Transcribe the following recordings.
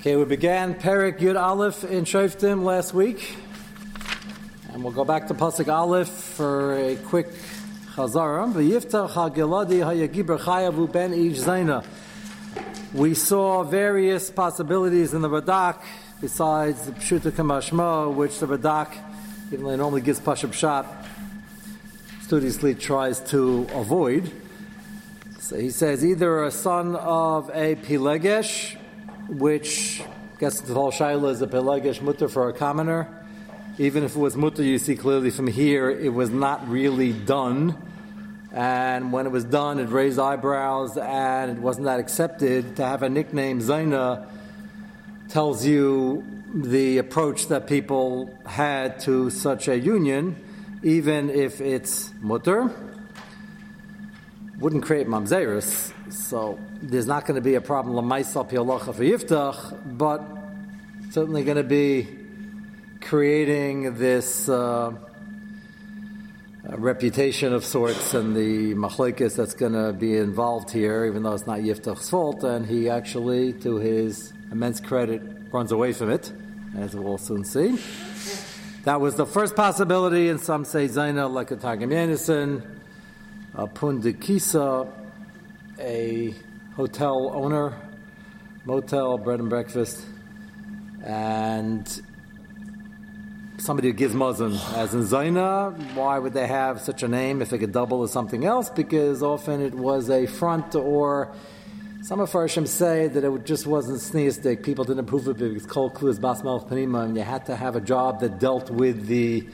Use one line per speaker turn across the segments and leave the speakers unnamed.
Okay, we began Perik Yud Aleph in Shoftim last week, and we'll go back to Pasuk Aleph for a quick Chazara. V'yiftach ha'geladi ha'yagibur chayavu ben ish zayna. We saw various possibilities in the Radak, besides the Pshuta Kamashma, which the Radak, even though it normally gives Pashab Shot, studiously tries to avoid. So he says either a son of a Pilegesh, which gets the whole shaila is a pelagish mutter for a commoner. Even if it was mutter, you see clearly from here, it was not really done. And when it was done, it raised eyebrows and it wasn't that accepted. To have a nickname, Zaina, tells you the approach that people had to such a union, even if it's mutter. Wouldn't create mamzerus, so there's not going to be a problem lamaisa pialacha for yiftach, but certainly going to be creating this uh, reputation of sorts and the machlekes that's going to be involved here, even though it's not yiftach's fault, and he actually, to his immense credit, runs away from it, as we'll soon see. That was the first possibility, and some say Zaina like a Targum Yonason, a Pundikisa, a hotel owner, motel, bread and breakfast, and somebody who gives muzzin. As in Zaina, why would they have such a name if it could double as something else? Because often it was a front or some Mefarshim say that it just wasn't sneistic. People didn't approve of it because Kol Klu is Bas Melch Panima, and you had to have a job that dealt with the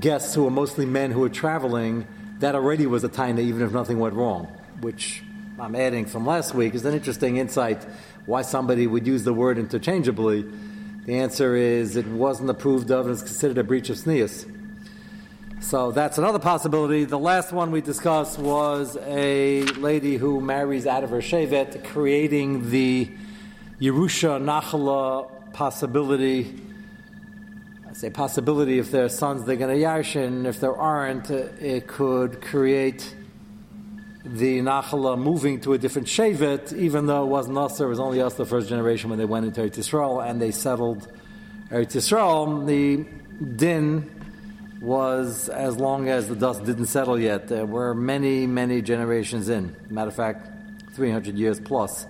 guests who were mostly men who were traveling. That already was a taina, even if nothing went wrong, which I'm adding from last week is an interesting insight why somebody would use the word interchangeably. The answer is it wasn't approved of and is considered a breach of sneas. So that's another possibility. The last one we discussed was a lady who marries out of her shevet, creating the Yerusha Nachala possibility. I say possibility if there are sons they're going to yarshin. If there aren't, it could create the Nachala moving to a different Shevet, even though it wasn't us, it was only us the first generation when they went into Eretz Yisrael and they settled Eretz Yisrael. The din was as long as the dust didn't settle yet. There were many, many generations in. Matter of fact, 300 years plus.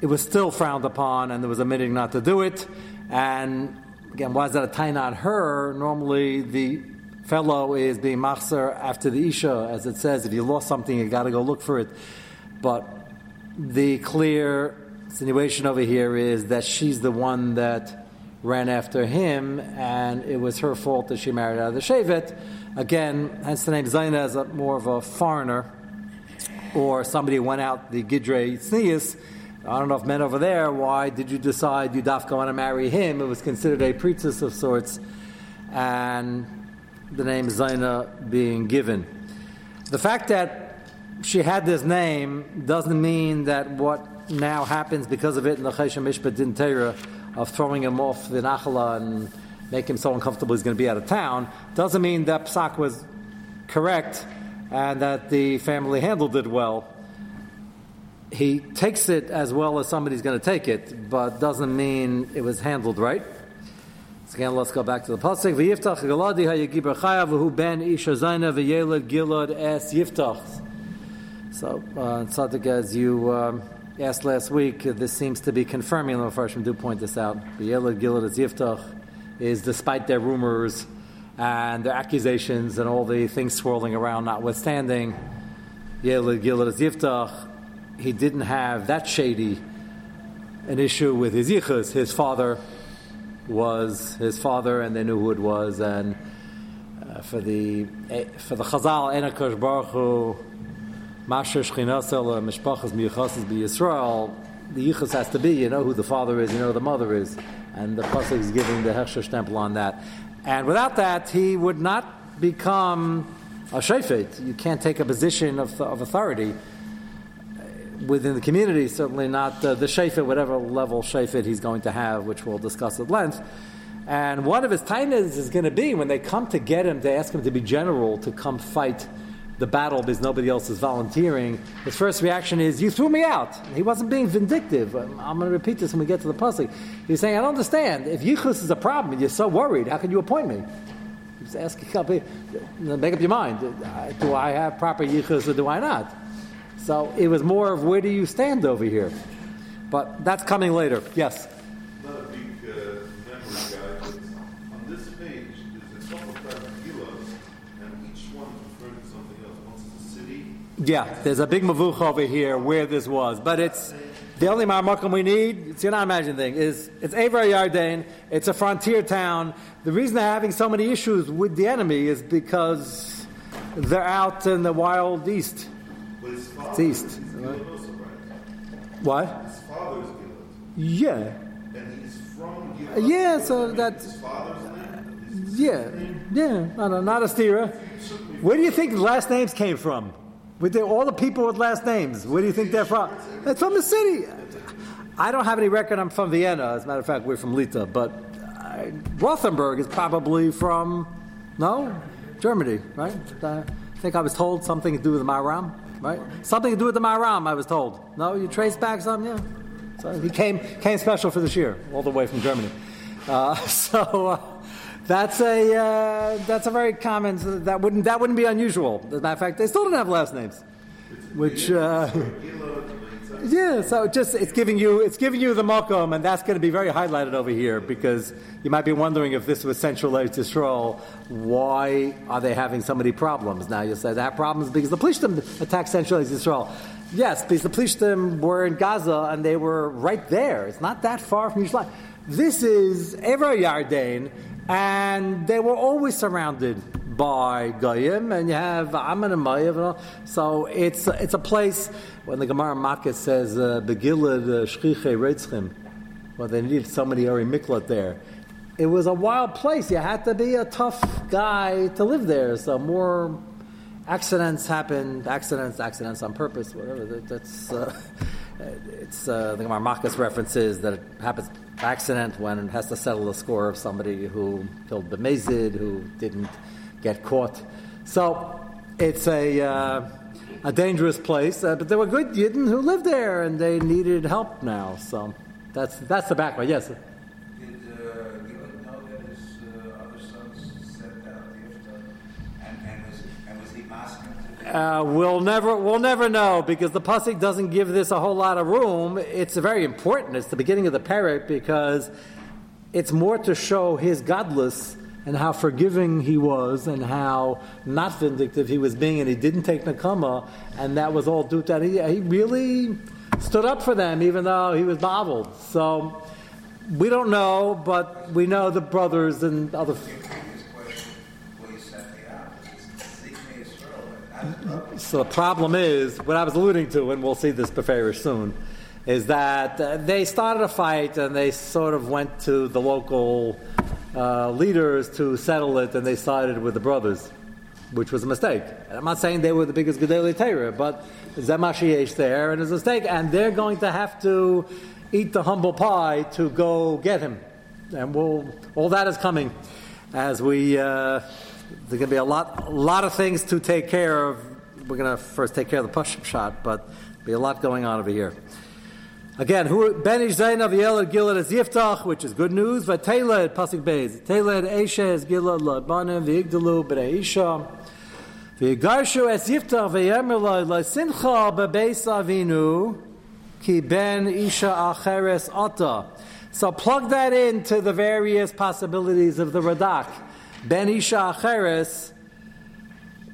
It was still frowned upon and there was a meeting not to do it. And again, why is that a tie on her? Normally the fellow is being machzer after the isha, as it says, if you lost something, you got to go look for it. But the clear insinuation over here is that she's the one that ran after him, and it was her fault that she married out of the shevet. Again, hence the name Zaina as a, more of a foreigner, or somebody went out the Gidre Tznius. I don't know if men over there, why did you decide you dafka want to marry him? It was considered a priestess of sorts. And the name Zaina being given. The fact that she had this name doesn't mean that what now happens because of it in the Choshen Mishpat Din Torah of throwing him off the Nachala and make him so uncomfortable he's going to be out of town doesn't mean that Psak was correct and that the family handled it well. He takes it as well as somebody's going to take it, but doesn't mean it was handled right. So again, let's go back to the pasuk. V'yiftach galadi chayav v'hu ben isha zayna gilad es yiftach. So, uh, as you um, asked last week, uh, this seems to be confirming. The Farshim do point this out. V'yelad gilad es yiftach is, despite their rumors and their accusations and all the things swirling around, notwithstanding, Yelad gilad es yiftach, he didn't have that shady an issue with his yichus, his father was his father, and they knew who it was. And uh, for the eh, for the Chazal, Enakosh Baruch Hu, Masher Shchinasel, Mishpachas Miyachas Be Yisrael. The yichus has to be, you know who the father is, you know who the mother is, and the pasuk is giving the Hechsher stempel on that. And without that, he would not become a shefet. You can't take a position of, of authority within the community, certainly not uh, the shafit, whatever level shafit he's going to have, which we'll discuss at length. And one of his tainas is going to be when they come to get him they ask him to be general to come fight the battle because nobody else is volunteering, his first reaction is, You threw me out. He wasn't being vindictive. I'm going to repeat this when we get to the pasuk. He's saying, I don't understand. If Yichus is a problem and you're so worried, how can you appoint me? He's asking, make up your mind. Do I have proper Yichus or do I not? So it was more of where do you stand over here? But that's coming later. Yes?
Not a big uh, memory guy, but on this page, there's a couple of and each one referring to something else. Once it's a city.
Yeah, there's a big mavuch over here where this was, but it's the only marmakum we need. It's you're not imagining thing is it's Aver Yarden. It's a frontier town. The reason they're having so many issues with the enemy is because they're out in the wild east.
Gilad right? Gilad.
Yeah,
And he's from Gilad.
yeah. So
is
yeah, yeah. No, no, not a stira. Where do you think last names came from? With the, all the people with last names, where do you think they're from? It's from the city. I don't have any record. I'm from Vienna. As a matter of fact, we're from Lita, but uh, Rothenburg is probably from no Germany, right? I think I was told something to do with the Maharam, right? Something to do with the Maharam. I was told. No, you trace back some, yeah. So he came came special for this year, all the way from Germany. Uh, so. Uh, that's a uh, that's a very common. That wouldn't that wouldn't be unusual. As a matter of fact, they still don't have last names, which uh, yeah. So just it's giving you it's giving you the mokum, and that's going to be very highlighted over here because you might be wondering if this was centralized Eretz Yisrael, why are they having so many problems? Now you say that have problems because the Plishtim attacked central Eretz Yisrael. Yes, because the Plishtim were in Gaza and they were right there. It's not that far from Yerushalayim. This is Ever Yarden, and they were always surrounded by Goyim, and you have Ammon and Moav, so it's it's a place when the Gemara Makkah says uh, Begilad uh, Shchiche Reitzchim, well they needed somebody Ari Miklat there. It was a wild place. You had to be a tough guy to live there. So more accidents happened, accidents, accidents on purpose, whatever. That, that's uh, it's uh, the Gemara Makkah's references that it happens accident when it has to settle the score of somebody who killed the Bemezid, who didn't get caught. So it's a uh, a dangerous place, uh, but there were good Yidden who lived there, and they needed help now. So that's that's the background. Yes.
Uh,
we'll never we'll never know because the pasuk doesn't give this a whole lot of room. It's very important. It's the beginning of the parak because it's more to show his gadlus and how forgiving he was and how not vindictive he was being, and he didn't take nakama, and that was all due to that. He, he really stood up for them, even though he was bobbled. So we don't know, but we know the brothers and other. So the problem is, what I was alluding to, and we'll see this beferish soon, is that uh, they started a fight and they sort of went to the local uh, leaders to settle it, and they sided with the brothers, which was a mistake. And I'm not saying they were the biggest Gedolei Torah, but Zemashiyesh there, and it's a mistake, and they're going to have to eat the humble pie to go get him. And we'll, all that is coming as we. Uh, there's going to be a lot, a lot of things to take care of. We're going to first take care of the push-up shot, but be a lot going on over here. Again, who Ben Zayn of Yelad Gilad is Yiftach, which is good news. But Taled Pasuk Beis, Taled Esha is Gilad Labanim V'Igdalu Isha. V'Yigarshu es Yiftach V'Yemer Lo L'Simcha B'Beis Avinu Ki Ben Isha Acheres Ata. So plug that into the various possibilities of the Radak. Ben Isha Acheres,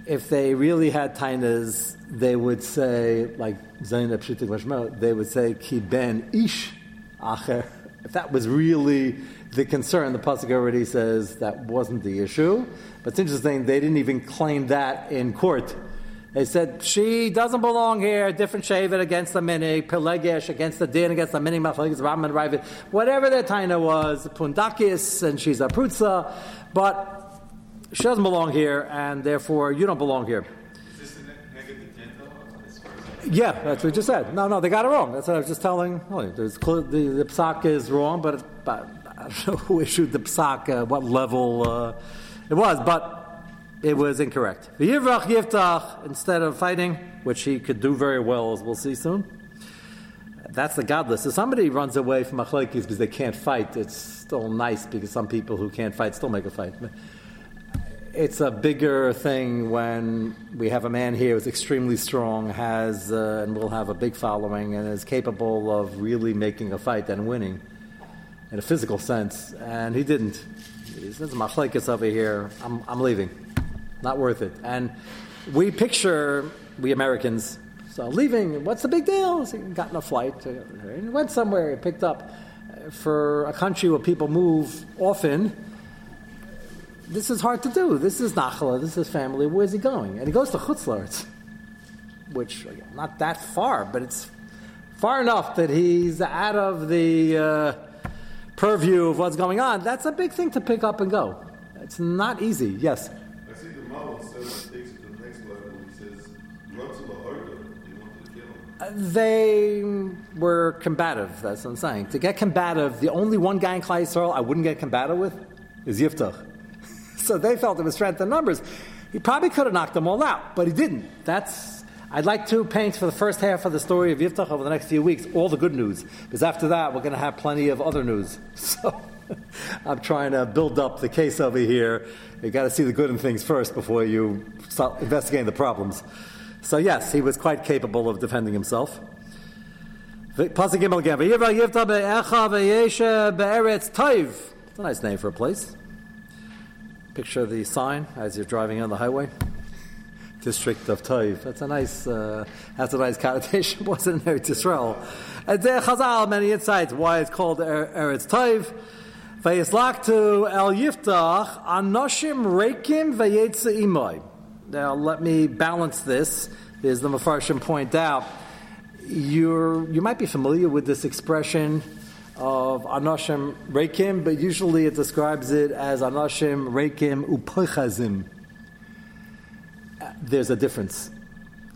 if they really had tainas, they would say, like Mashma, they would say, Ki Ben Ish Acher. If that was really the concern, the Pasuk already says that wasn't the issue. But it's interesting, they didn't even claim that in court. They said, she doesn't belong here, different shavet against the mini, Pelegesh against the din, against the mini, Machlekes, Raman, Raavad, whatever their taina was, Pundakis, and she's a Prutza, but she doesn't belong here, and therefore you don't belong here.
Is this the ne- negative Gentile? As far as
Yeah, that's what we just said. No, no, they got it wrong. That's what I was just telling. There's the, the psak is wrong, but, but I don't know who issued the psak, uh, what level uh, it was. But It was incorrect. V'yivrach yiftach, instead of fighting, which he could do very well, as we'll see soon. That's the gadlus. If somebody runs away from machlekes because they can't fight, it's still nice because some people who can't fight still make a fight. It's a bigger thing when we have a man here who's extremely strong, has uh, and will have a big following, and is capable of really making a fight and winning in a physical sense. And he didn't. He says, "Machlekes over here. I'm, I'm leaving. Not worth it." And we picture we Americans so leaving, what's the big deal? So he got in a flight, he went somewhere, he picked up. For a country where people move often, this is hard to do. This is Nachala, this is family. Where's he going? And he goes to Chutzlaritz, which, again, not that far, but it's far enough that he's out of the uh, purview of what's going on. That's a big thing to pick up and go. It's not easy. Yes?
I see the model says, takes it to the next level. He says, run to the Harga. He wanted to kill him.
They were combative. That's what I'm saying. To get combative, the only one guy in Klal Yisrael I wouldn't get combative with is Yiftach. So they felt it was strength in numbers. He probably could have knocked them all out, but he didn't. That's. I'd like to paint for the first half of the story of Yiftach over the next few weeks all the good news, because after that we're going to have plenty of other news. So I'm trying to build up the case over here. You got to see the good in things first before you start investigating the problems. So yes, he was quite capable of defending himself. Again. It's a nice name for a place. Picture the sign as you're driving on the highway. District of Toiv. That's a nice, uh, that's a nice connotation. Wasn't there to Israel? And there Chazal many insights why it's called Er- Eretz Toiv. Vayislaktu el yiftach anoshim reikim vayetze imoy. Now let me balance this. As the Mefarshim point out, you're, you might be familiar with this expression of Anashim Reikim, but usually it describes it as Anashim Reikim Upochazim. Uh, There's a difference.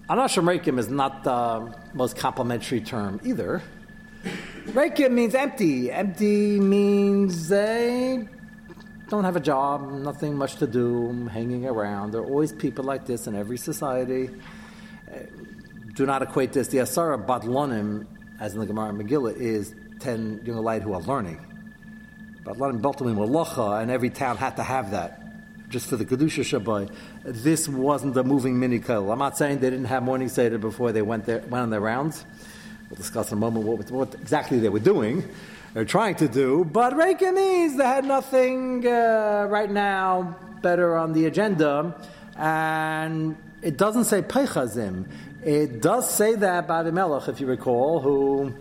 Anashim Reikim is not the most complimentary term either. Reikim means empty. Empty means they don't have a job, nothing much to do, hanging around. There are always people like this in every society do not equate this. The Asara Badlonim, as in the Gemara Megillah, is 10 young who are learning. Badlonim Baltamim were Locha, and every town had to have that. Just for the Kedusha Shabbai. This wasn't a moving mini I'm not saying they didn't have morning Seder before they went, there, went on their rounds. We'll discuss in a moment what, what exactly they were doing, or trying to do. But means they had nothing uh, right now better on the agenda. And it doesn't say Peichazim. It does say that by the Melech, if you recall, who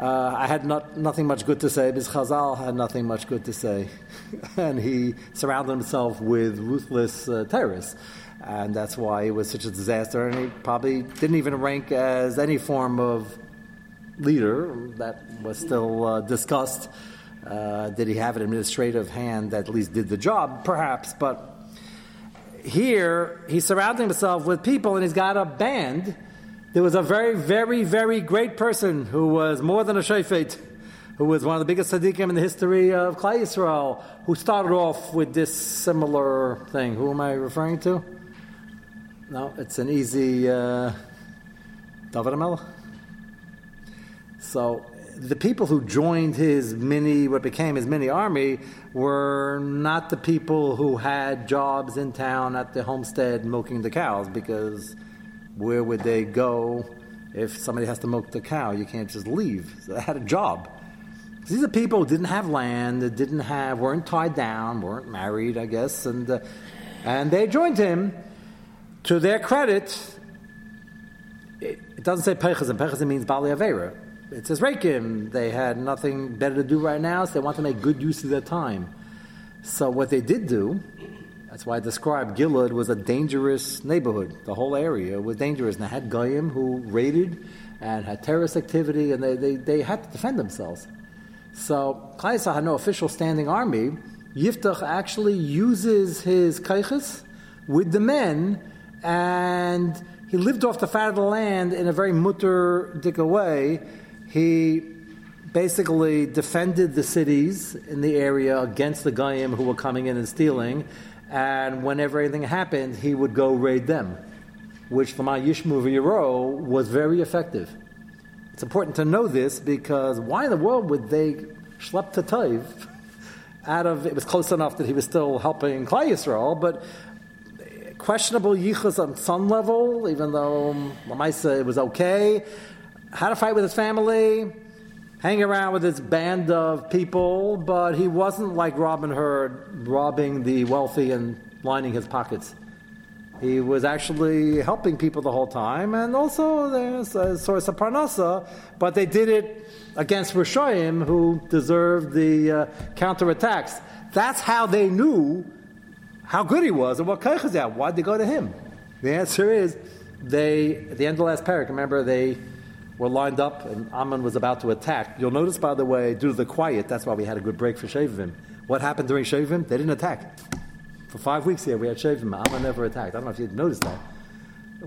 uh, I had not, nothing much good to say because Chazal had nothing much good to say. and he surrounded himself with ruthless uh, terrorists. And that's why it was such a disaster. And he probably didn't even rank as any form of leader. That was still uh, discussed. Uh, did he have an administrative hand that at least did the job? Perhaps. But here he's surrounding himself with people and he's got a band. There was a very, very, very great person who was more than a shayfet, who was one of the biggest tzaddikim in the history of Klal Yisrael, who started off with this similar thing. Who am I referring to? No, it's an easy uh, David HaMelech. So the people who joined his mini, what became his mini army, were not the people who had jobs in town at the homestead milking the cows, because where would they go if somebody has to milk the cow? You can't just leave. So they had a job. These are people who didn't have land, that didn't have, weren't tied down, weren't married, I guess, and uh, and they joined him. To their credit, it, it doesn't say pechazim. Pechazim means bali avera it says Rekim, they had nothing better to do right now, so they want to make good use of their time. So what they did do, that's why I described Gilad was a dangerous neighborhood. The whole area was dangerous. And they had Goyim who raided and had terrorist activity, and they, they, they had to defend themselves. So Kaisa had no official standing army. Yiftach actually uses his kaiches with the men, and he lived off the fat of the land in a very mutter dika way he basically defended the cities in the area against the Goyim who were coming in and stealing, and whenever anything happened, he would go raid them, which for my Yishmu Yero was very effective. It's important to know this because why in the world would they schlep to Taiv out of it was close enough that he was still helping Klal Yisrael, but questionable yichus on some level, even though Lamaisa it was okay. Had a fight with his family, hang around with his band of people, but he wasn't like Robin Hood robbing the wealthy and lining his pockets. He was actually helping people the whole time, and also there's a source of parnasa, but they did it against Rishoyim, who deserved the uh, counterattacks. That's how they knew how good he was and what kaich out. Why'd they go to him? The answer is they, at the end of the last parak, remember they were lined up and Ammon was about to attack. You'll notice, by the way, due to the quiet, that's why we had a good break for Shavim. What happened during Shavim? They didn't attack. For five weeks here, we had Shavim. Ammon never attacked. I don't know if you noticed that.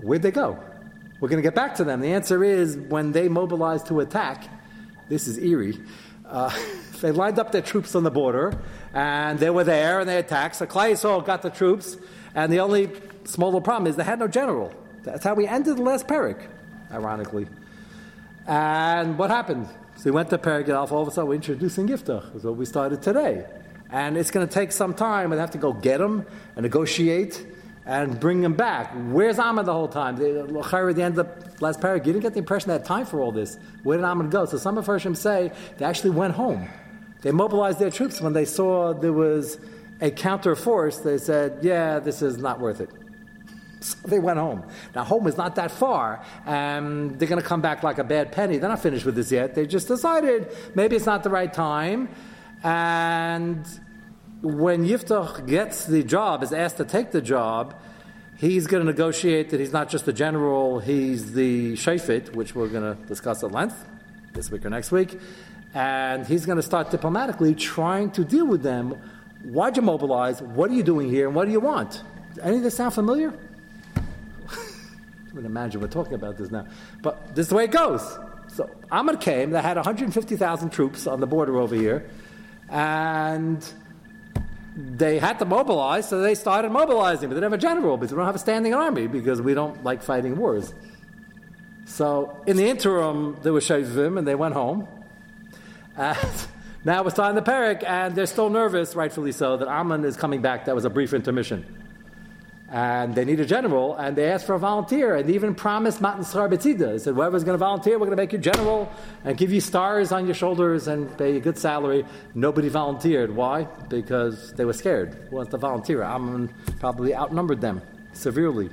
Where'd they go? We're going to get back to them. The answer is when they mobilized to attack, this is eerie. Uh, they lined up their troops on the border, and they were there, and they attacked. So Klal Yisrael got the troops, and the only small problem is they had no general. That's how we ended the last parak, ironically. And what happened? So we went to Alpha, all of a sudden we're introducing Yiftach. What we started today. And it's going to take some time. We have to go get them and negotiate and bring them back. Where's Ammon the whole time? The, at the end of the last paragraph, you didn't get the impression they had time for all this. Where did Ammon go? So some of Hershim say they actually went home. They mobilized their troops when they saw there was a counter force. They said, yeah, this is not worth it. So they went home. Now, home is not that far, and they're going to come back like a bad penny. They're not finished with this yet. They just decided maybe it's not the right time. And when Yiftach gets the job, is asked to take the job, he's going to negotiate that he's not just the general, he's the shayfit, which we're going to discuss at length this week or next week. And he's going to start diplomatically trying to deal with them. Why'd you mobilize? What are you doing here? And what do you want? Any of this sound familiar? Can imagine we're talking about this now. But this is the way it goes. So Ammon came, they had 150,000 troops on the border over here, and they had to mobilize, so they started mobilizing, but they didn't have a general because we don't have a standing army because we don't like fighting wars. So in the interim, there were Shavim and they went home. And now it's time to Perik, and they're still nervous, rightfully so, that Ammon is coming back. That was a brief intermission. And they need a general, and they asked for a volunteer, and they even promised Matan Sar Betzida. They said, whoever's going to volunteer, we're going to make you general and give you stars on your shoulders and pay you a good salary. Nobody volunteered. Why? Because they were scared. Who wants to volunteer? Ammon probably outnumbered them severely.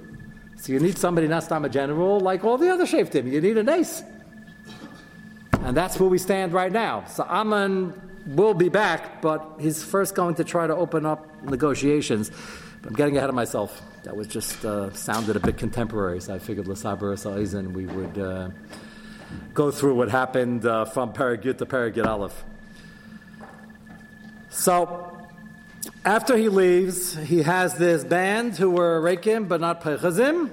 So you need somebody not a general like all the other shaftim. You need an ace. And that's where we stand right now. So Ammon will be back, but he's first going to try to open up negotiations. I'm getting ahead of myself. That was just uh, sounded a bit contemporary, so I figured Lasaber Sa'izan, we would uh, go through what happened uh, from Paragit to Paragit Aleph. So, after he leaves, he has this band who were Rekim but not Pechazim.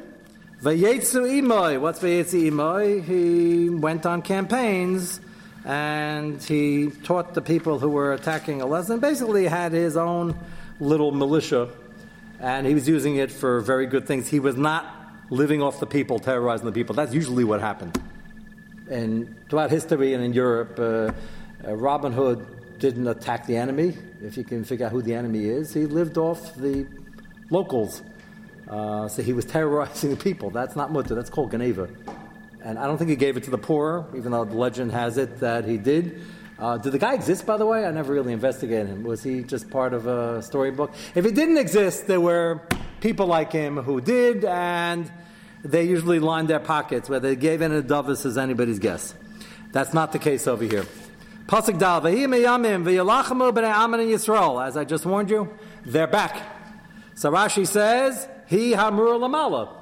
Vayetsu Imoy. What's Vayetsu Imoy? He went on campaigns and he taught the people who were attacking a lesson. Basically, had his own little militia and he was using it for very good things. He was not living off the people, terrorizing the people. That's usually what happened. And throughout history and in Europe, uh, uh, Robin Hood didn't attack the enemy. If you can figure out who the enemy is, he lived off the locals. Uh, so he was terrorizing the people. That's not mutter, that's called Geneivah. And I don't think he gave it to the poor, even though the legend has it that he did. Uh, did the guy exist, by the way? I never really investigated him. Was he just part of a storybook? If he didn't exist, there were people like him who did, and they usually lined their pockets. Whether they gave in a dovis is anybody's guess. That's not the case over here. Pasuk dal v'yalachamu b'nei Ammon and Yisrael. As I just warned you, they're back. So Rashi says, he hamur lamala.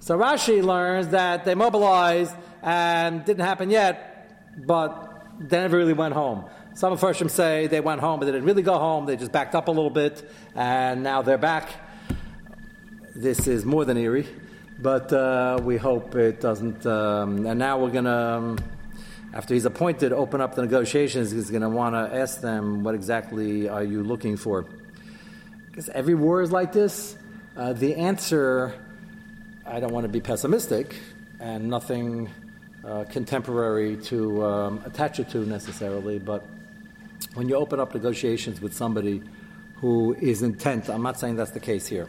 So Rashi learns that they mobilized and didn't happen yet, but they never really went home. Some of Hershim say they went home, but they didn't really go home. They just backed up a little bit, and now they're back. This is more than eerie, but uh, we hope it doesn't. Um, and now we're going to, um, after he's appointed, open up the negotiations. He's going to want to ask them, what exactly are you looking for? Because every war is like this. Uh, the answer, I don't want to be pessimistic, and nothing uh, contemporary to um, attach it to necessarily, but when you open up negotiations with somebody who is intent, I'm not saying that's the case here.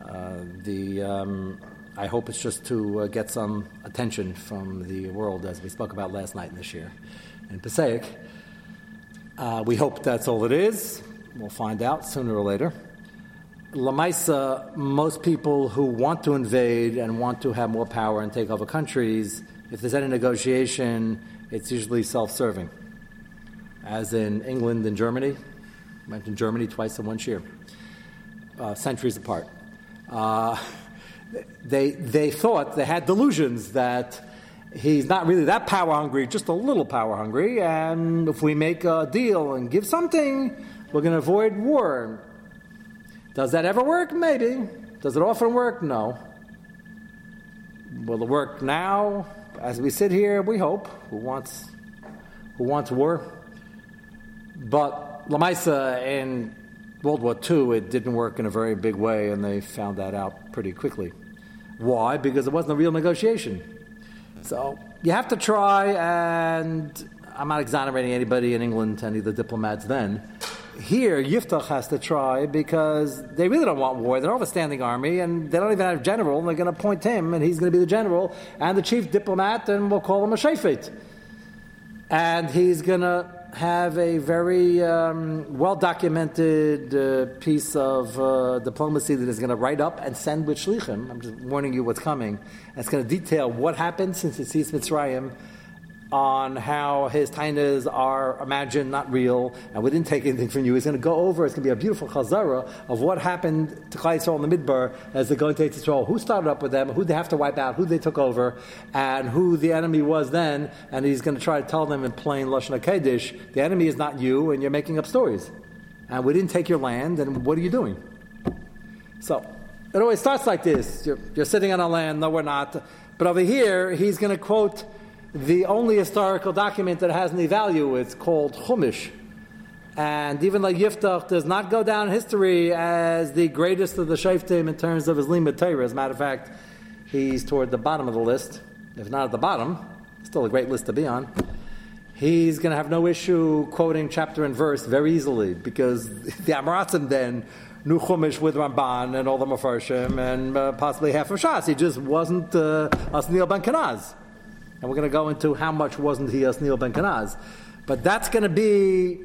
Uh, the, um, I hope it's just to uh, get some attention from the world, as we spoke about last night in this year in Passaic. Uh, we hope that's all it is. We'll find out sooner or later. Lamaisa, most people who want to invade and want to have more power and take over countries, if there's any negotiation, it's usually self serving. As in England and Germany, I mentioned Germany twice in one year, uh, centuries apart. Uh, they, they thought, they had delusions that he's not really that power hungry, just a little power hungry, and if we make a deal and give something, we're going to avoid war. Does that ever work? Maybe. Does it often work? No. Will it work now? As we sit here, we hope. Who wants, who wants war? But Lamaisa in World War II, it didn't work in a very big way, and they found that out pretty quickly. Why? Because it wasn't a real negotiation. So you have to try, and I'm not exonerating anybody in England, any of the diplomats then. Here, Yiftach has to try because they really don't want war. They don't have a standing army, and they don't even have a general, and they're going to appoint him, and he's going to be the general and the chief diplomat, and we'll call him a shayfet. And he's going to have a very um, well documented uh, piece of uh, diplomacy that is going to write up and send with Shlichim. I'm just warning you what's coming. And it's going to detail what happened since it sees Mitzrayim on how his tainas are imagined, not real, and we didn't take anything from you. He's going to go over, it's going to be a beautiful chazara of what happened to Klal Yisrael in the Midbar as they're going to Yisrael, who started up with them, who they have to wipe out, who they took over, and who the enemy was then, and he's going to try to tell them in plain Lashon HaKedesh, the enemy is not you, and you're making up stories. And we didn't take your land, and what are you doing? So, it always starts like this. You're, you're sitting on a land, no, we're not. But over here, he's going to quote the only historical document that has any value. It's called Chumash. And even though Yiftach does not go down in history as the greatest of the Shaftim in terms of his Limit Torah, as a matter of fact, he's toward the bottom of the list, if not at the bottom, still a great list to be on. He's going to have no issue quoting chapter and verse very easily because the Amoratzim then knew Chumash with Ramban and all the Mefarshim and uh, possibly half of Shas. He just wasn't uh, Asniel Ben Kanaz. And we're going to go into how much wasn't he Asniel Ben Kanaz. But that's going to be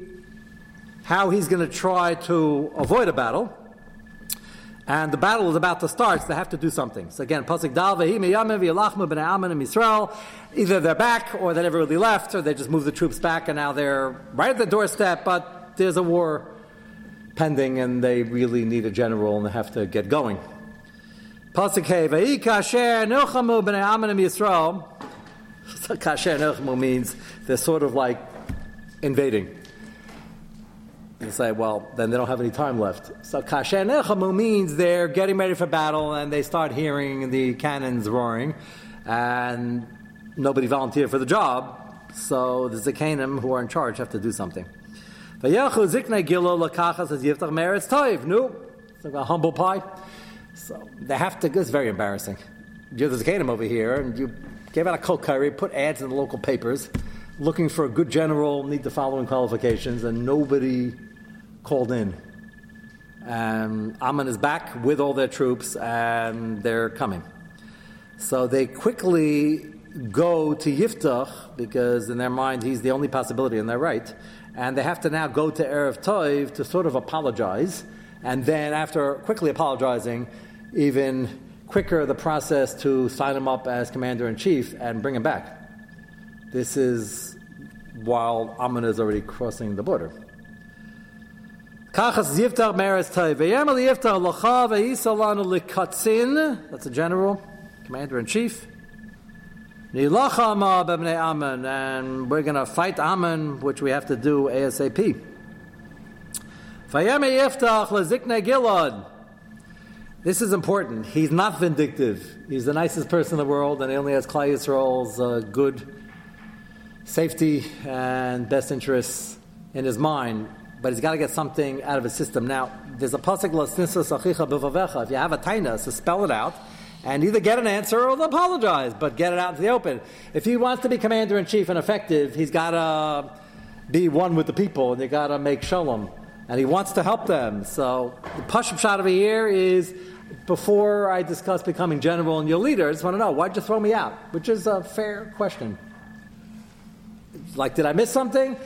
how he's going to try to avoid a battle. And the battle is about to start, so they have to do something. So again, and Yisrael. Either they're back, or they never really left, or they just moved the troops back, and now they're right at the doorstep, but there's a war pending, and they really need a general, and they have to get going. And Yisrael. Kasher nilchamu means they're sort of like invading. You say, well, then they don't have any time left. So kasher nechamu means they're getting ready for battle and they start hearing the cannons roaring, and nobody volunteered for the job. So the Zakanim who are in charge have to do something. Vayachu zikne gilo lakachas as yiftach meretz toiv. No, it's like a humble pie. So they have to. It's very embarrassing. You're the Zakanim over here, and you gave out a kol curry, put ads in the local papers, looking for a good general, need the following qualifications, and nobody called in. Um, Ammon is back with all their troops, and they're coming. So they quickly go to Yiftach because in their mind he's the only possibility, and they're right. And they have to now go to Eretz Toiv to sort of apologize, and then after quickly apologizing, even quicker the process to sign him up as commander in chief and bring him back. This is while Ammon is already crossing the border. That's a general, commander in chief. And we're going to fight Ammon, which we have to do ASAP. Yiftach Lazikne Gilad. This is important. He's not vindictive. He's the nicest person in the world, and he only has Klal Yisrael's uh, good safety and best interests in his mind. but he's got to get something out of his system. Now, there's a pasuk lasnisas achicha b'vavecha. If you have a taina, so spell it out, and either get an answer or apologize, but get it out into the open. If he wants to be commander in chief and effective, he's got to be one with the people, and you got to make shalom, and he wants to help them. So the pashup shot over here is. Before I discuss becoming general and your leader, I just want to know why'd you throw me out? Which is a fair question. Like, did I miss something?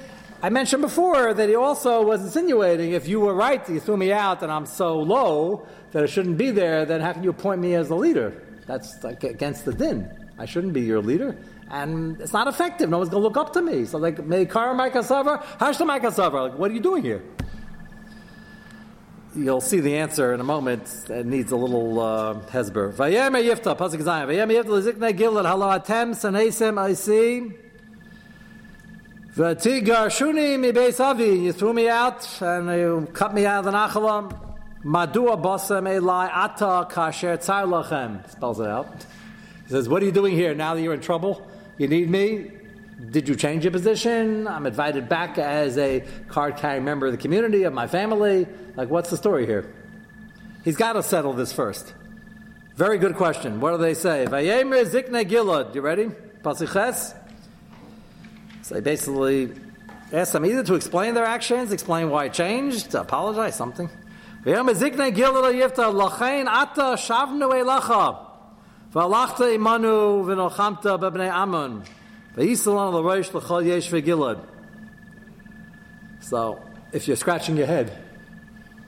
I mentioned before that he also was insinuating if you were right, you threw me out, and I'm so low that I shouldn't be there, then how can you appoint me as the leader? That's like against the din. I shouldn't be your leader. And it's not effective. No one's going to look up to me. So, like, may Meikar Maikasavar, Hashta Maikasavar. Like, what are you doing here? You'll see the answer in a moment. It needs a little uh, hesber. Vayeme Yifta, Pasuk Zayin. Vayeme Yifta, Lezikne Gilad, Halo Atem, Sanesem, I see. V'tigar shuni mi beis avi, you threw me out and you cut me out of the nachalam. Madua basem elai ata kasher tzar lachem. Spells it out. He says, what are you doing here now that you're in trouble? You need me? Did you change your position? I'm invited back as a card carrying member of the community, of my family. Like, what's the story here? He's got to settle this first. Very good question. What do they say? Vayemer zikne gilad. You ready? Pasiches? So they basically ask them either to explain their actions, explain why it changed, to apologize, something. Vayam zikne gilad yifta lachain ata shavnu elacha. V'alachta imanu v'nochamta b'bnei amun. So, if you're scratching your head,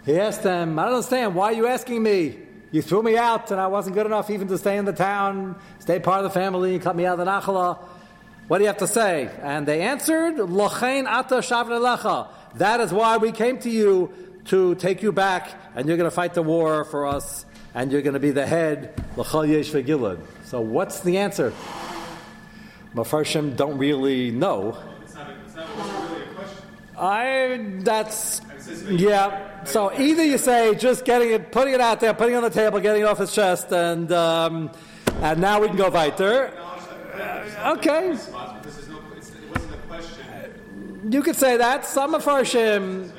he asked them, I don't understand, why are you asking me? You threw me out and I wasn't good enough even to stay in the town, stay part of the family, cut me out of the nachala. What do you have to say? And they answered, ata. That is why we came to you to take you back, and you're going to fight the war for us, and you're going to be the head. So what's the answer? Mafarshim don't really know.
It's not, it's not really.
I that's yeah. So either you say just getting it, putting it out there, putting it on the table, getting it off his chest, and um, and now we can go weiter. Okay,
But this is no, it's, it wasn't a question.
you could say that. Some Mafarshim.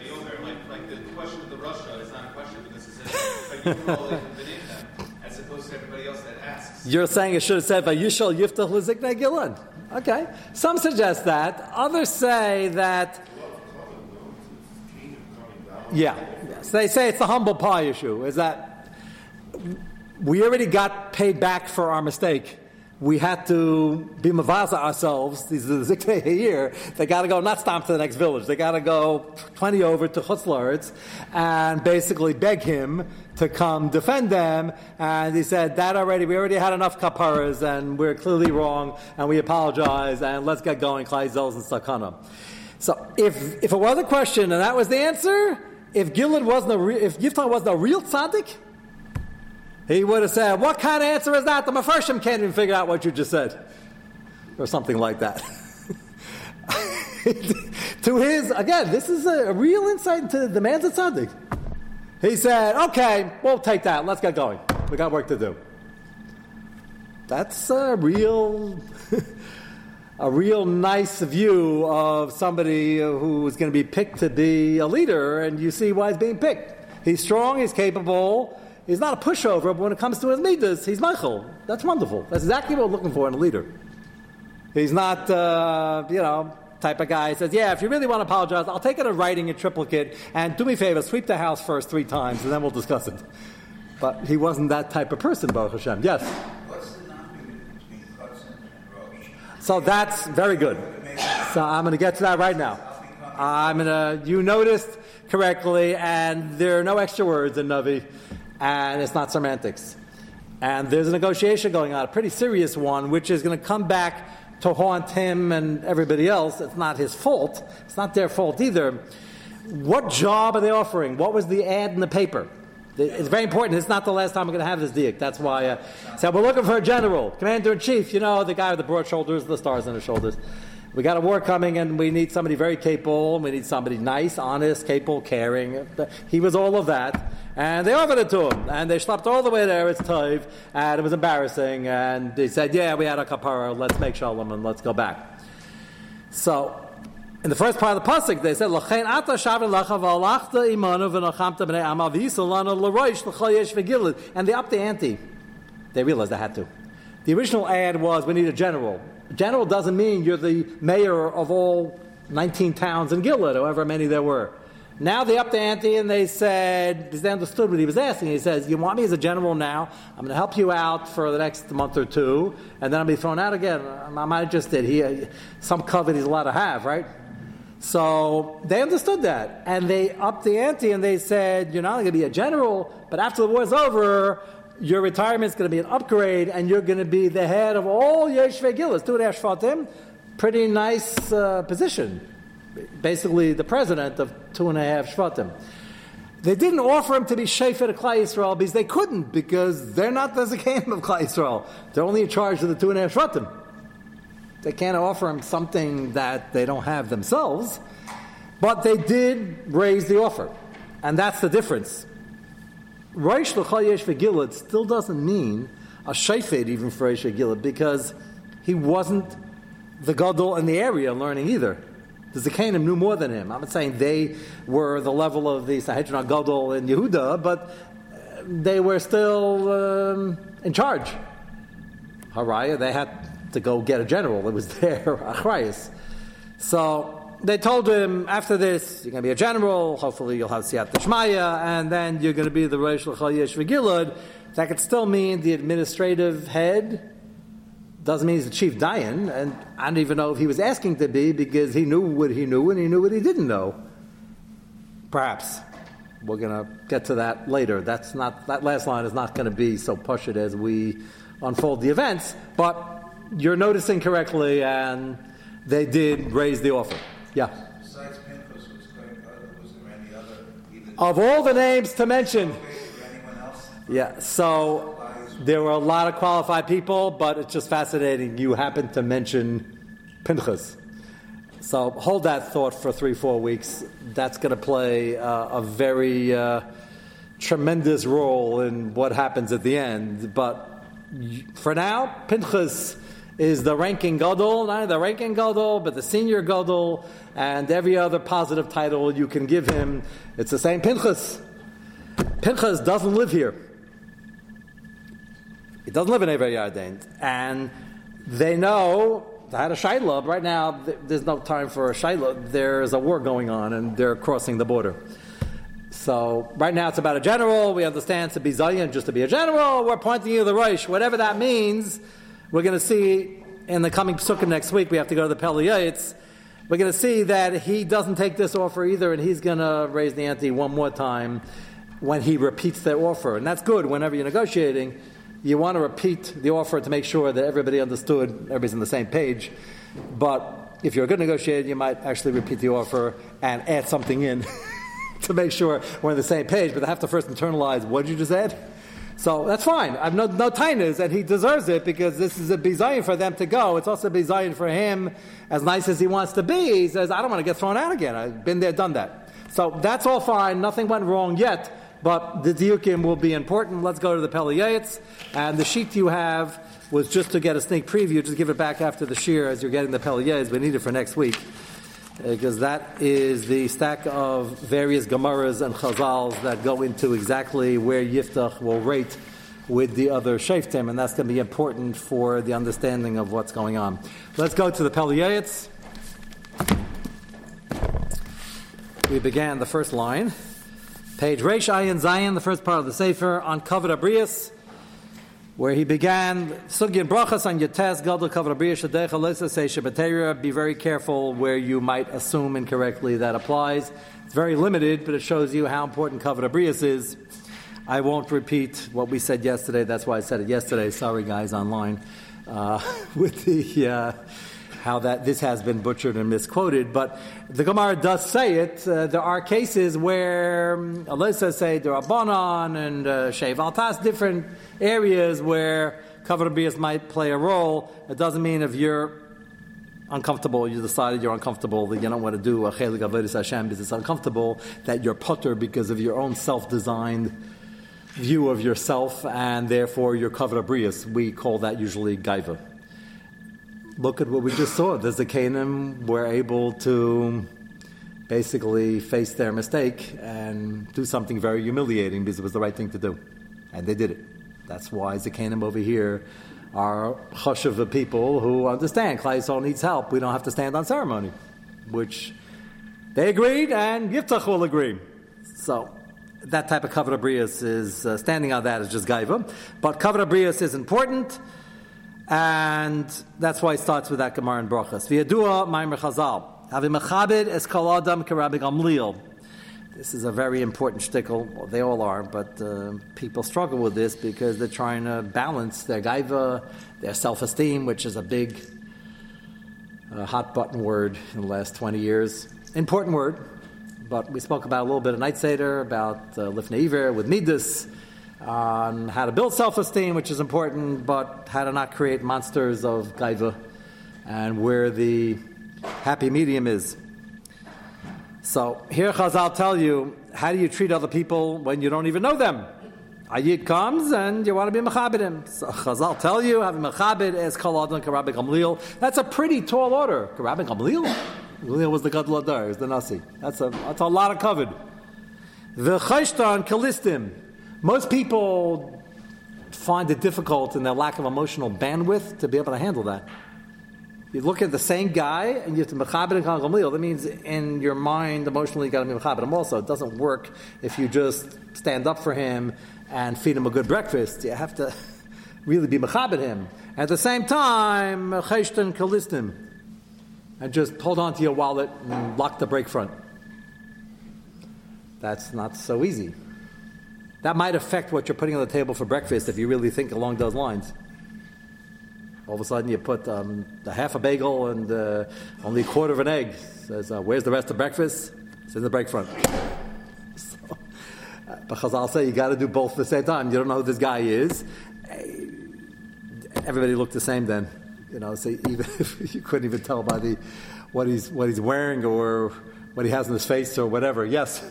But You're
saying it should have said Vayishal Yiftach Lizikne Gilad. Okay. Some suggest that. Others say that. Yeah. Yes. They say it's the humble pie issue. Is that we already got paid back for our mistake. We had to be mavaza ourselves. These are the ziknei year. They got to go not stomp to the next village. They got to go twenty over to Chutzlaritz and basically beg him to come defend them. And he said that already. We already had enough kaparas, and we're clearly wrong, and we apologize. And let's get going. Klai Zelz and Sakana. So if if it was a question and that was the answer, if Gilad wasn't a re- if Yiftach wasn't a real tzaddik, he would have said, What kind of answer is that? The Mepharshim can't even figure out what you just said. Or something like that. to his, again, this is a, real insight into the man's a tzaddik. He said, Okay, we'll take that. Let's get going. We got work to do. That's a real. a real nice view of somebody who is going to be picked to be a leader, and you see why he's being picked. He's strong, he's capable, he's not a pushover, but when it comes to his leaders, he's mochel. That's wonderful. That's exactly what we're looking for in a leader. He's not, uh, you know, type of guy says, yeah, if you really want to apologize, I'll take it in writing in triplicate, and do me a favor, sweep the house first three times, and then we'll discuss it. But he wasn't that type of person, Baruch Hashem. Yes? So that's very good. So I'm going to get to that right now. I'm going to, you noticed correctly, and there are no extra words in Navi, and it's not semantics. And there's a negotiation going on, a pretty serious one, which is going to come back to haunt him and everybody else. It's not his fault. It's not their fault either. What job are they offering? What was the ad in the paper? It's very important. It's not the last time we're going to have this diak. That's why. Uh, so we're looking for a general, commander in chief. You know, the guy with the broad shoulders, the stars on his shoulders. We got a war coming, and we need somebody very capable. We need somebody nice, honest, capable, caring. He was all of that, and they offered it to him, and they slept all the way there. It's Toiv, and it was embarrassing. And they said, "Yeah, we had a kapara. Let's make shalom and let's go back." So in the first part of the pasuk, they said, "Lachein ata shavi lacha v'alachta imanu v'nachamta b'nei l'roish l'chol yesh v'gilad," and they upped the ante. They realized they had to. The original ad was, "We need a general." General doesn't mean you're the mayor of all 19 towns in Gilead, however many there were. Now they upped the ante and they said, because they understood what he was asking. He says, You want me as a general now? I'm going to help you out for the next month or two, and then I'll be thrown out again. I might just did. He, some covet he's allowed to have, right? So they understood that. And they upped the ante and they said, You're not only going to be a general, but after the war's over, your retirement is going to be an upgrade and you're going to be the head of all Yeshve Gillis, two Ashfatim. Pretty nice uh, position. Basically, the president of two and a half Shvatim. They didn't offer him to be Shefet of Klal Yisrael because they couldn't, because they're not the Zakim of Klal Yisrael. They're only in charge of the two and a half Shvatim. They can't offer him something that they don't have themselves, but they did raise the offer. And that's the difference. Rosh L'chayesh Gilad still doesn't mean a Shefet even for Rosh Gilad because he wasn't the Gadol in the area learning either. The Zakanim knew more than him. I'm not saying they were the level of the Sanhedrin Gadol in Yehuda, but they were still um, in charge. Haraya, they had to go get a general that was there, Achrayas. So they told him, after this, you're going to be a general, hopefully you'll have Siyat Tishmaya, and then you're going to be the Rosh L'chayesh V'gilad. That could still mean the administrative head, doesn't mean he's the chief dayan, and I don't even know if he was asking to be because he knew what he knew and he knew what he didn't know. Perhaps. We're going to get to that later. That's not, that last line is not going to be so pushed as we unfold the events, but you're noticing correctly, and they did raise the offer. Yeah.
Besides Pinchas, was there, any other?
Of all the names to mention,
or anyone else?
yeah, so there were a lot of qualified people, but it's just fascinating. You happened to mention Pinchas. So hold that thought for three, four weeks. That's going to play uh, a very uh, tremendous role in what happens at the end. But for now, Pinchas is the ranking gadol, not the ranking gadol, but the senior gadol, and every other positive title you can give him. It's the same Pinchas. Pinchas doesn't live here. He doesn't live in Ever Yarden. And they know they had a Shiloh. Right now, there's no time for a Shiloh. There's a war going on, and they're crossing the border. So right now it's about a general. We understand to be Zayin just to be a general. We're pointing you to the Rosh. Whatever that means, we're going to see in the coming Sukkah next week. We have to go to the Pele Yoetz. We're going to see that he doesn't take this offer either, and he's going to raise the ante one more time when he repeats their offer. And that's good whenever you're negotiating. You want to repeat the offer to make sure that everybody understood, everybody's on the same page. But if you're a good negotiator, you might actually repeat the offer and add something in to make sure we're on the same page. But I have to first internalize what you just add. So that's fine. I've no, no tainas, and he deserves it because this is a bizayin for them to go. It's also a for him, as nice as he wants to be. He says, I don't want to get thrown out again. I've been there, done that. So that's all fine. Nothing went wrong yet, but the diukim will be important. Let's go to the Pele And the sheet you have was just to get a sneak preview. Just give it back after the shear as you're getting the Pele We need it for next week Uh, because that is the stack of various Gemaras and Chazals that go into exactly where Yiftach will rate with the other Shaftim, and that's going to be important for the understanding of what's going on. Let's go to the Pele Yoetz. We began the first line. Page Reish Ayin Zion, the first part of the Sefer, on Kavod Abrius, where he began Sugyan Brachas on Yates Gadol Kavod Abrius Shadecha Seisha Batera. Be very careful where you might assume incorrectly that applies. It's very limited, but it shows you how important kavirabrius is. I won't repeat what we said yesterday. That's why I said it yesterday. Sorry, guys, online uh, with the uh, how that this has been butchered and misquoted. But the Gemara does say it. Uh, there are cases where um, Alyssa say there are Bonan and uh, Shev Altas, different areas where Kavod Abrius might play a role. It doesn't mean if you're uncomfortable, you decided you're uncomfortable, that you don't want to do a Chelik Avodah Hashem because it's uncomfortable, that you're putter because of your own self-designed view of yourself, and therefore you're covered abrius. We call that usually gaiva. Look at what we just saw. The Zakanim were able to basically face their mistake and do something very humiliating because it was the right thing to do. And they did it. That's why Zakanim over here are chashuv people who understand Klal Yisrael needs help. We don't have to stand on ceremony, which they agreed, and Yiftach will agree. So that type of kavod abrius is uh, standing on that is just gaiva, but kavod abrius is important, and that's why it starts with that gemara and brachas. V'yadua ma'amer chazal. Having mechabed es kol adam k'Rabbi Gamliel. This is a very important shtickle. Well, they all are, but uh, people struggle with this because they're trying to balance their gaiva, their self-esteem, which is a big, uh, hot button word in the last 20 years. Important word, but we spoke about a little bit of Night Seder, about uh, Lifnei with Midas, on how to build self-esteem, which is important, but how to not create monsters of gaiva, and where the happy medium is. So here Chazal tell you, how do you treat other people when you don't even know them? Ayid comes and you want to be mechabedim. So Chazal tell you, having mechabed as kol adam karabi gamliel. That's a pretty tall order. Karabi gamliel? Gamliel was the gadol adar, was the nasi. That's a that's a lot of covered. The chayshtan kalistim. Most people find it difficult in their lack of emotional bandwidth to be able to handle that. You look at the same guy and you have to mechaber and gamliel. That means in your mind, emotionally, you got to be mechaber him also. It doesn't work if you just stand up for him and feed him a good breakfast. You have to really be mechaber him. At the same time, cheshten kalistim. And just hold on to your wallet and lock the brake front. That's not so easy. That might affect what you're putting on the table for breakfast if you really think along those lines. All of a sudden, you put um, a half a bagel and uh, only a quarter of an egg. Says, uh, "Where's the rest of breakfast?" It's in the break front. uh, but Chazal say you got to do both at the same time. You don't know who this guy is. Everybody looked the same then. You know, so even you couldn't even tell by the what he's what he's wearing or what he has in his face or whatever. Yes.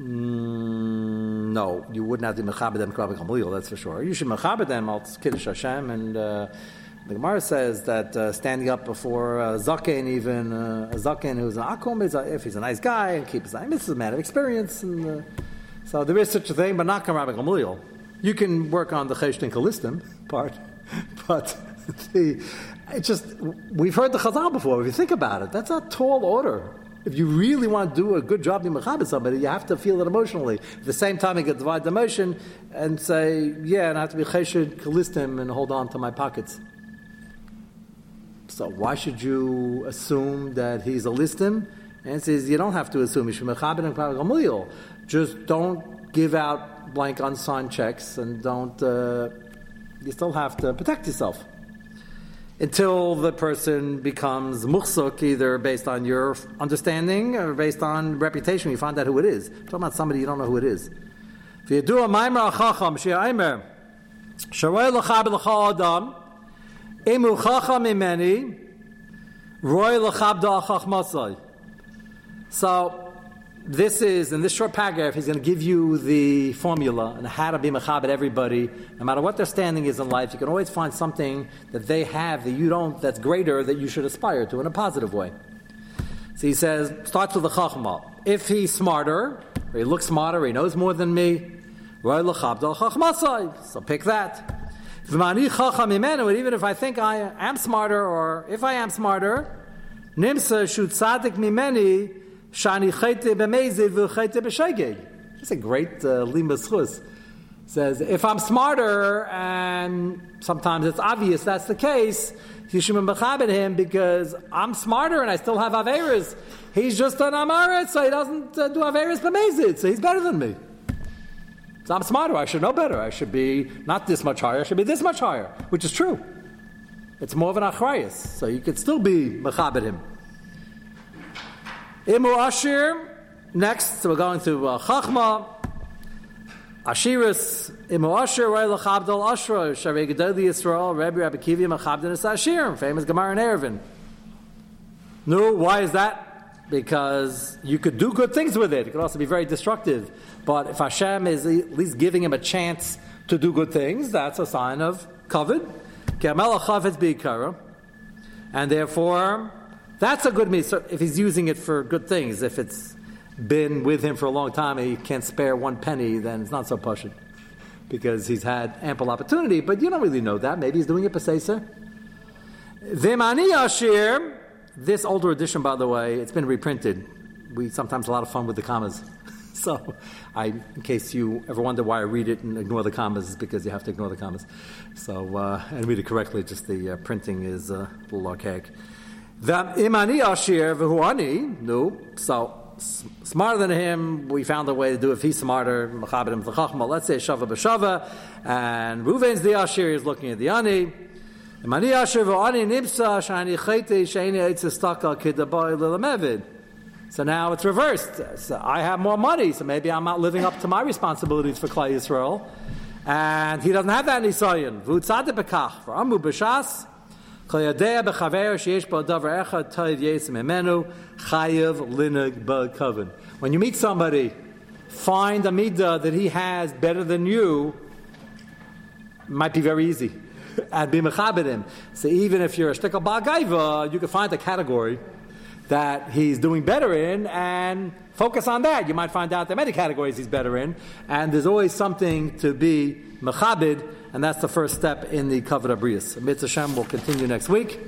Mm, no, you wouldn't have to mechaber them krabi gamliel. That's for sure. You should mechaber them al kiddush Hashem, and uh, the Gemara says that uh, standing up before uh, zaken, even uh, a zaken who's an akum, is if he's a nice guy and keeps his this is a man of experience, and uh, so there is such a thing, but not krabi gamliel. You can work on the chesht and kalistim part, but the it just we've heard the chazal before. If you think about it, that's a tall order. If you really want to do a good job in with somebody, you have to feel it emotionally. At the same time, you can divide the emotion and say, yeah, and I have to be chesed, kalistim, and hold on to my pockets. So why should you assume that he's a listim? And says you don't have to assume. Just don't give out blank unsigned checks and don't, uh, you still have to protect yourself until the person becomes muhsuk, either based on your understanding or based on reputation. You find out who it is. talking about somebody you don't know who it is. If you do a masai. So, this is, in this short paragraph, he's going to give you the formula and how to be mechabed everybody. No matter what their standing is in life, you can always find something that they have that you don't, that's greater, that you should aspire to in a positive way. So he says, starts with the chachma. If he's smarter, or he looks smarter, he knows more than me, so pick that. Even if I think I am smarter, or if I am smarter, nimsa shoot sadik mimeni, Shani chayte v'chayte. It's a great uh, Says, if I'm smarter, and sometimes it's obvious that's the case, you should be him because I'm smarter and I still have Averas. He's just an Amaret, so he doesn't uh, do Averas b'mezid, so he's better than me. So I'm smarter, I should know better. I should be not this much higher, I should be this much higher, which is true. It's more of an achrayas, so you could still be mechabed him. Imu Ashir. Next, so we're going to uh, Chachma. Ashiris, Imu Ashir, Ray Lachabdal Ashra, Sharei Gedali Yisrael, Rabbi Rabbi Kivi, Machabdin is Ashirim, famous Gemara and Eruvin. No, why is that? Because you could do good things with it. It could also be very destructive. But if Hashem is at least giving him a chance to do good things, that's a sign of covet. And therefore, that's a good mitzvah if he's using it for good things. If it's been with him for a long time and he can't spare one penny, then it's not so pushing because he's had ample opportunity. But you don't really know that. Maybe he's doing it pesesa. Vimani Ashir. This older edition, by the way, it's been reprinted. We sometimes have a lot of fun with the commas. So, I, in case you ever wonder why I read it and ignore the commas, is because you have to ignore the commas. So, uh, and read it correctly. Just the uh, printing is uh, a little archaic. The imani ashir v'huani. No, so smarter than him. We found a way to do it. If he's smarter, mechabedim v'chachma. Let's say shava b'shava, and Ruven's the ashir is looking at the ani. Imani ashir v'huani nipsa shani chayte sheini eitzistaka kidaboy lilamevid. So now it's reversed. So I have more money, so maybe I'm not living up to my responsibilities for Klal Yisrael. And he doesn't have that Nisayan. For Amu b'shas, When you meet somebody, find a midah that he has better than you, might be very easy. and be mechabed him. So even if you're a shtickle ba'gaiva, you can find a category that he's doing better in and focus on that. You might find out there are many categories he's better in, and there's always something to be mechabed, and that's the first step in the Kavod Abrius. Mitzvah Hashem will continue next week.